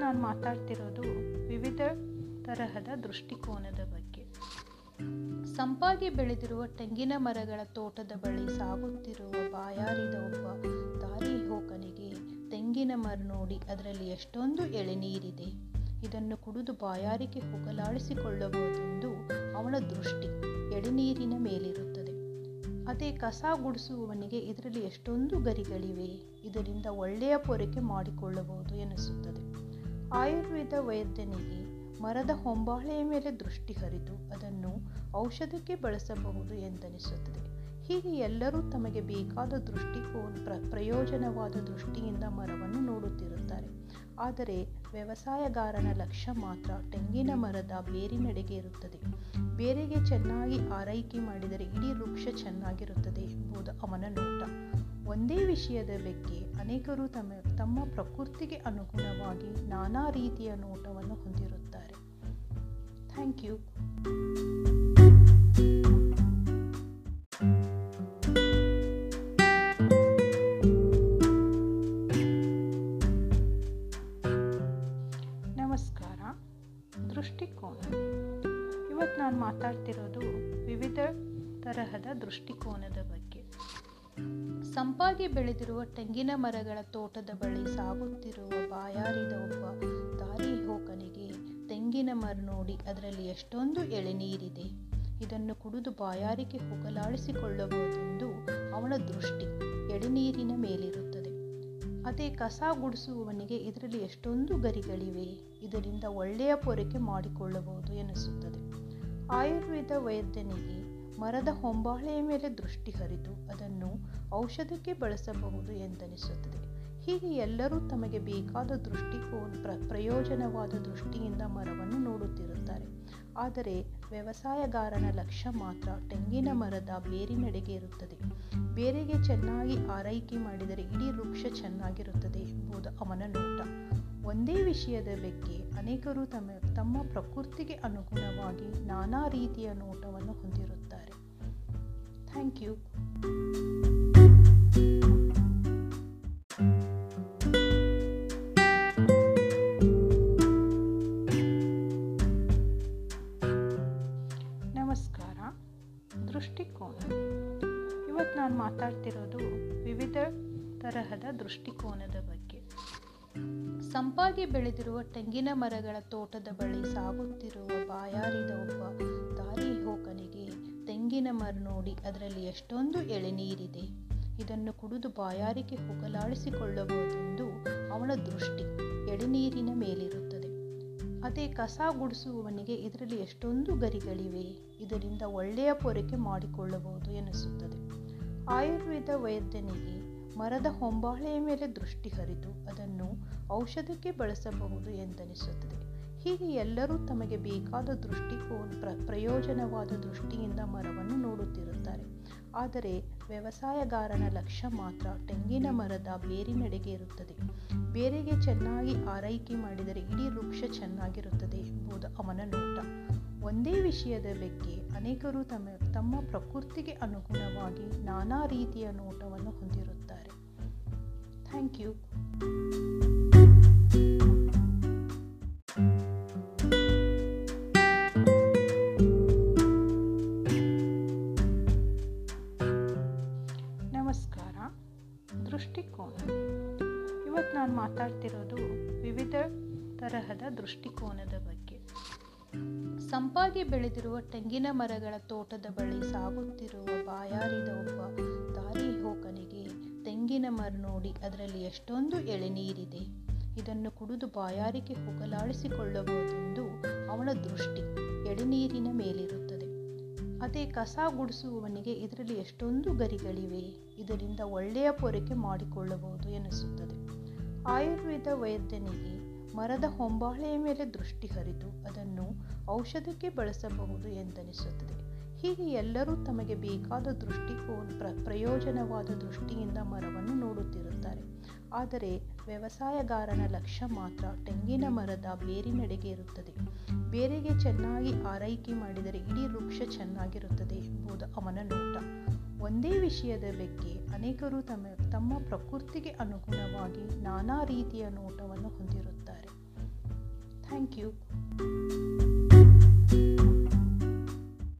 ನಾನು ಮಾತಾಡ್ತಿರೋದು ವಿವಿಧ ತರಹದ ದೃಷ್ಟಿಕೋನದ ಬಗ್ಗೆ. ಸಂಪಾಗಿ ಬೆಳೆದಿರುವ ತೆಂಗಿನ ಮರಗಳ ತೋಟದ ಬಳಿ ಸಾಗುತ್ತಿರುವ ಬಾಯಾರಿದ ಒಬ್ಬ ದಾರಿ ಹೋಕನಿಗೆ ತೆಂಗಿನ ಮರ ನೋಡಿ ಅದರಲ್ಲಿ ಎಷ್ಟೊಂದು ಎಳೆನೀರಿದೆ ಇದನ್ನು ಕುಡಿದು ಬಾಯಾರಿಗೆ ಹೋಗಲಾಡಿಸಿಕೊಳ್ಳಬಹುದೆಂದು ಅವನ ದೃಷ್ಟಿ ಎಳೆನೀರಿನ ಮೇಲಿರುತ್ತದೆ. ಅದೇ ಕಸ ಗುಡಿಸುವವನಿಗೆ ಇದರಲ್ಲಿ ಎಷ್ಟೊಂದು ಗರಿಗಳಿವೆ. ಇದರಿಂದ ಒಳ್ಳೆಯ ಪೊರಕೆ ಮಾಡಿಕೊಳ್ಳಬಹುದು ಎನಿಸುತ್ತದೆ. ಆಯುರ್ವೇದ ವೈದ್ಯನಿಗೆ ಮರದ ಹೊಂಬಾಳೆಯ ಮೇಲೆ ದೃಷ್ಟಿ ಹರಿದು ಅದನ್ನು ಔಷಧಕ್ಕೆ ಬಳಸಬಹುದು ಎಂದನಿಸುತ್ತದೆ. ಹೀಗೆ ಎಲ್ಲರೂ ತಮಗೆ ಬೇಕಾದ ದೃಷ್ಟಿಕೋನ ಪ್ರ, ಪ್ರಯೋಜನವಾದ ದೃಷ್ಟಿಯಿಂದ ಮರವನ್ನು ನೋಡುತ್ತಿರುತ್ತಾರೆ. ಆದರೆ ವ್ಯವಸಾಯಗಾರನ ಲಕ್ಷ್ಯ ಮಾತ್ರ ತೆಂಗಿನ ಮರದ ಬೇರಿನಡೆಗೆ ಇರುತ್ತದೆ. ಬೇರಿಗೆ ಚೆನ್ನಾಗಿ ಆರೈಕೆ ಮಾಡಿದರೆ ಇಡೀ ವೃಕ್ಷ ಚೆನ್ನಾಗಿರುತ್ತದೆ ಎಂಬುದು ಅವನ ನೋಟ. ಒಂದೇ ವಿಷಯದ ಬಗ್ಗೆ ಅನೇಕರು ತಮ್ಮ ತಮ್ಮ ಪ್ರಕೃತಿಗೆ ಅನುಗುಣವಾಗಿ ನಾನಾ ರೀತಿಯ ನೋಟವನ್ನು ಹೊಂದಿರುತ್ತಾರೆ. Thank you. ನಮಸ್ಕಾರ. ದೃಷ್ಟಿಕೋನ. ಇವತ್ತು ನಾನು ಮಾತಾಡ್ತಿರೋದು ವಿವಿಧ ತರಹದ ದೃಷ್ಟಿಕೋನದ ಬಗ್ಗೆ. ಸಂಪಾಗಿ ಬೆಳೆದಿರುವ ತೆಂಗಿನ ಮರಗಳ ತೋಟದ ಬಳಿ ಸಾಗುತ್ತಿರುವ ಬಾಯಾರಿದ ಒಬ್ಬ ದಾರಿ ಹೋಕನಿಗೆ ತೆಂಗಿನ ಮರ ನೋಡಿ ಅದರಲ್ಲಿ ಎಷ್ಟೊಂದು ಎಳೆನೀರಿದೆ ಇದನ್ನು ಕುಡಿದು ಬಾಯಾರಿಕೆ ಹೋಗಲಾಡಿಸಿಕೊಳ್ಳಬಹುದೆಂದು ಅವನ ದೃಷ್ಟಿ ಎಳೆನೀರಿನ ಮೇಲಿರುತ್ತದೆ. ಅದೇ ಕಸ ಗುಡಿಸುವವನಿಗೆ ಇದರಲ್ಲಿ ಎಷ್ಟೊಂದು ಗರಿಗಳಿವೆ, ಇದರಿಂದ ಒಳ್ಳೆಯ ಪೊರಕೆ ಮಾಡಿಕೊಳ್ಳಬಹುದು ಎನಿಸುತ್ತದೆ. ಆಯುರ್ವೇದ ವೈದ್ಯನಿಗೆ ಮರದ ಹೊಂಬಾಳೆಯ ಮೇಲೆ ದೃಷ್ಟಿ ಹರಿದು ಅದನ್ನು ಔಷಧಕ್ಕೆ ಬಳಸಬಹುದು ಎಂದನಿಸುತ್ತದೆ. ಹೀಗೆ ಎಲ್ಲರೂ ತಮಗೆ ಬೇಕಾದ ದೃಷ್ಟಿಕೋನ ಪ್ರ, ಪ್ರಯೋಜನವಾದ ದೃಷ್ಟಿಯಿಂದ ಮರವನ್ನು ನೋಡುತ್ತಿರುತ್ತಾರೆ. ಆದರೆ ವ್ಯವಸಾಯಗಾರನ ಲಕ್ಷ್ಯ ಮಾತ್ರ ತೆಂಗಿನ ಮರದ ಬೇರಿನಡೆಗೆ ಇರುತ್ತದೆ. ಬೇರಿಗೆ ಚೆನ್ನಾಗಿ ಆರೈಕೆ ಮಾಡಿದರೆ ಇಡೀ ವೃಕ್ಷ ಚೆನ್ನಾಗಿರುತ್ತದೆ ಎಂಬುದು ಅವನ ನೋಟ. ಒಂದೇ ವಿಷಯದ ಬಗ್ಗೆ ಅನೇಕರು ತಮ್ಮ ತಮ್ಮ ಪ್ರಕೃತಿಗೆ ಅನುಗುಣವಾಗಿ ನಾನಾ ರೀತಿಯ ನೋಟವನ್ನು ಹೊಂದಿರುತ್ತಾರೆ. ಥ್ಯಾಂಕ್ ಯು ನಮಸ್ಕಾರ. ದೃಷ್ಟಿಕೋನ. ಇವತ್ತು ನಾನು ಮಾತಾಡ್ತಿರೋದು ವಿವಿಧ ತರಹದ ದೃಷ್ಟಿಕೋನದ ಬಗ್ಗೆ. ಸಂಪಾಗಿ ಬೆಳೆದಿರುವ ತೆಂಗಿನ ಮರಗಳ ತೋಟದ ಬಳಿ ಸಾಗುತ್ತಿರುವ ಬಾಯಾರಿದ ಒಬ್ಬ ದಾರಿ ಹೋಕನಿಗೆ ತೆಂಗಿನ ಮರ ನೋಡಿ ಅದರಲ್ಲಿ ಎಷ್ಟೊಂದು ಎಳೆನೀರಿದೆ ಇದನ್ನು ಕುಡಿದು ಬಾಯಾರಿಕೆ ಹೋಗಲಾಡಿಸಿಕೊಳ್ಳಬಹುದೆಂದು ಅವನ ದೃಷ್ಟಿ ಎಳೆನೀರಿನ ಮೇಲಿರುತ್ತದೆ. ಅದೇ ಕಸ ಗುಡಿಸುವವನಿಗೆ ಇದರಲ್ಲಿ ಎಷ್ಟೊಂದು ಗರಿಗಳಿವೆ, ಇದರಿಂದ ಒಳ್ಳೆಯ ಪೊರಕೆ ಮಾಡಿಕೊಳ್ಳಬಹುದು ಎನಿಸುತ್ತದೆ. ಆಯುರ್ವೇದ ವೈದ್ಯನಿಗೆ ಮರದ ಹೊಂಬಾಳೆಯ ಮೇಲೆ ದೃಷ್ಟಿ ಹರಿದು ಅದನ್ನು ಔಷಧಕ್ಕೆ ಬಳಸಬಹುದು ಎಂದನಿಸುತ್ತದೆ. ಹೀಗೆ ಎಲ್ಲರೂ ತಮಗೆ ಬೇಕಾದ ದೃಷ್ಟಿಕೋನ ಪ್ರ, ಪ್ರಯೋಜನವಾದ ದೃಷ್ಟಿಯಿಂದ ಮರವನ್ನು ನೋಡುತ್ತಿರುತ್ತಾರೆ. ಆದರೆ ವ್ಯವಸಾಯಗಾರನ ಲಕ್ಷ್ಯ ಮಾತ್ರ ತೆಂಗಿನ ಮರದ ಬೇರಿನಡೆಗೆ ಇರುತ್ತದೆ. ಬೇರಿಗೆ ಚೆನ್ನಾಗಿ ಆರೈಕೆ ಮಾಡಿದರೆ ಇಡೀ ವೃಕ್ಷ ಚೆನ್ನಾಗಿರುತ್ತದೆ ಎಂಬುದು ಅವನ ನೋಟ. ಒಂದೇ ವಿಷಯದ ಬಗ್ಗೆ ಅನೇಕರು ತಮ್ಮ ತಮ್ಮ ಪ್ರಕೃತಿಗೆ ಅನುಗುಣವಾಗಿ ನಾನಾ ರೀತಿಯ ನೋಟವನ್ನು ಹೊಂದಿರುತ್ತಾರೆ. Thank you. ನಮಸ್ಕಾರ. ದೃಷ್ಟಿಕೋನ. ಇವತ್ತು ನಾನು ಮಾತಾಡ್ತಿರೋದು ವಿವಿಧ ತರಹದ ದೃಷ್ಟಿಕೋನದ ಬಗ್ಗೆ. ಸಂಪಾಗಿ ಬೆಳೆದಿರುವ ತೆಂಗಿನ ಮರಗಳ ತೋಟದ ಬಳಿ ಸಾಗುತ್ತಿರುವ ಬಾಯಾರಿದ ಒಬ್ಬ ದಾರಿ ಹೋಕನಿಗೆ ತೆಂಗಿನ ಮರ ನೋಡಿ ಅದರಲ್ಲಿ ಎಷ್ಟೊಂದು ಎಳೆನೀರಿದೆ ಇದನ್ನು ಕುಡಿದು ಬಾಯಾರಿಕೆ ಹೋಗಲಾಡಿಸಿಕೊಳ್ಳಬಹುದೆಂದು ಅವನ ದೃಷ್ಟಿ ಎಳೆನೀರಿನ ಮೇಲಿರುತ್ತದೆ. ಅದೇ ಕಸ ಗುಡಿಸುವವನಿಗೆ ಇದರಲ್ಲಿ ಎಷ್ಟೊಂದು ಗರಿಗಳಿವೆ, ಇದರಿಂದ ಒಳ್ಳೆಯ ಪೊರಕೆ ಮಾಡಿಕೊಳ್ಳಬಹುದು ಎನಿಸುತ್ತದೆ. ಆಯುರ್ವೇದ ವೈದ್ಯನಿಗೆ ಮರದ ಹೊಂಬಾಳೆಯ ಮೇಲೆ ದೃಷ್ಟಿ ಹರಿದು ಅದನ್ನು ಔಷಧಕ್ಕೆ ಬಳಸಬಹುದು ಎಂದನಿಸುತ್ತದೆ. ಹೀಗೆ ಎಲ್ಲರೂ ತಮಗೆ ಬೇಕಾದ ದೃಷ್ಟಿಕೋನ ಪ್ರ, ಪ್ರಯೋಜನವಾದ ದೃಷ್ಟಿಯಿಂದ ಮರವನ್ನು ನೋಡುತ್ತಿರುತ್ತಾರೆ. ಆದರೆ ವ್ಯವಸಾಯಗಾರನ ಲಕ್ಷ್ಯ ಮಾತ್ರ ತೆಂಗಿನ ಮರದ ಬೇರಿನಡೆಗೆ ಇರುತ್ತದೆ. ಬೇರೆಗೆ ಚೆನ್ನಾಗಿ ಆರೈಕೆ ಮಾಡಿದರೆ ಇಡೀ ವೃಕ್ಷ ಚೆನ್ನಾಗಿರುತ್ತದೆ ಎಂಬುದು ಅವನ ನೋಟ. ಒಂದೇ ವಿಷಯದ ಬಗ್ಗೆ ಅನೇಕರು ತಮ್ಮ ತಮ್ಮ ಪ್ರಕೃತಿಗೆ ಅನುಗುಣವಾಗಿ ನಾನಾ ರೀತಿಯ ನೋಟವನ್ನು ಹೊಂದಿರುತ್ತಾರೆ. Thank you.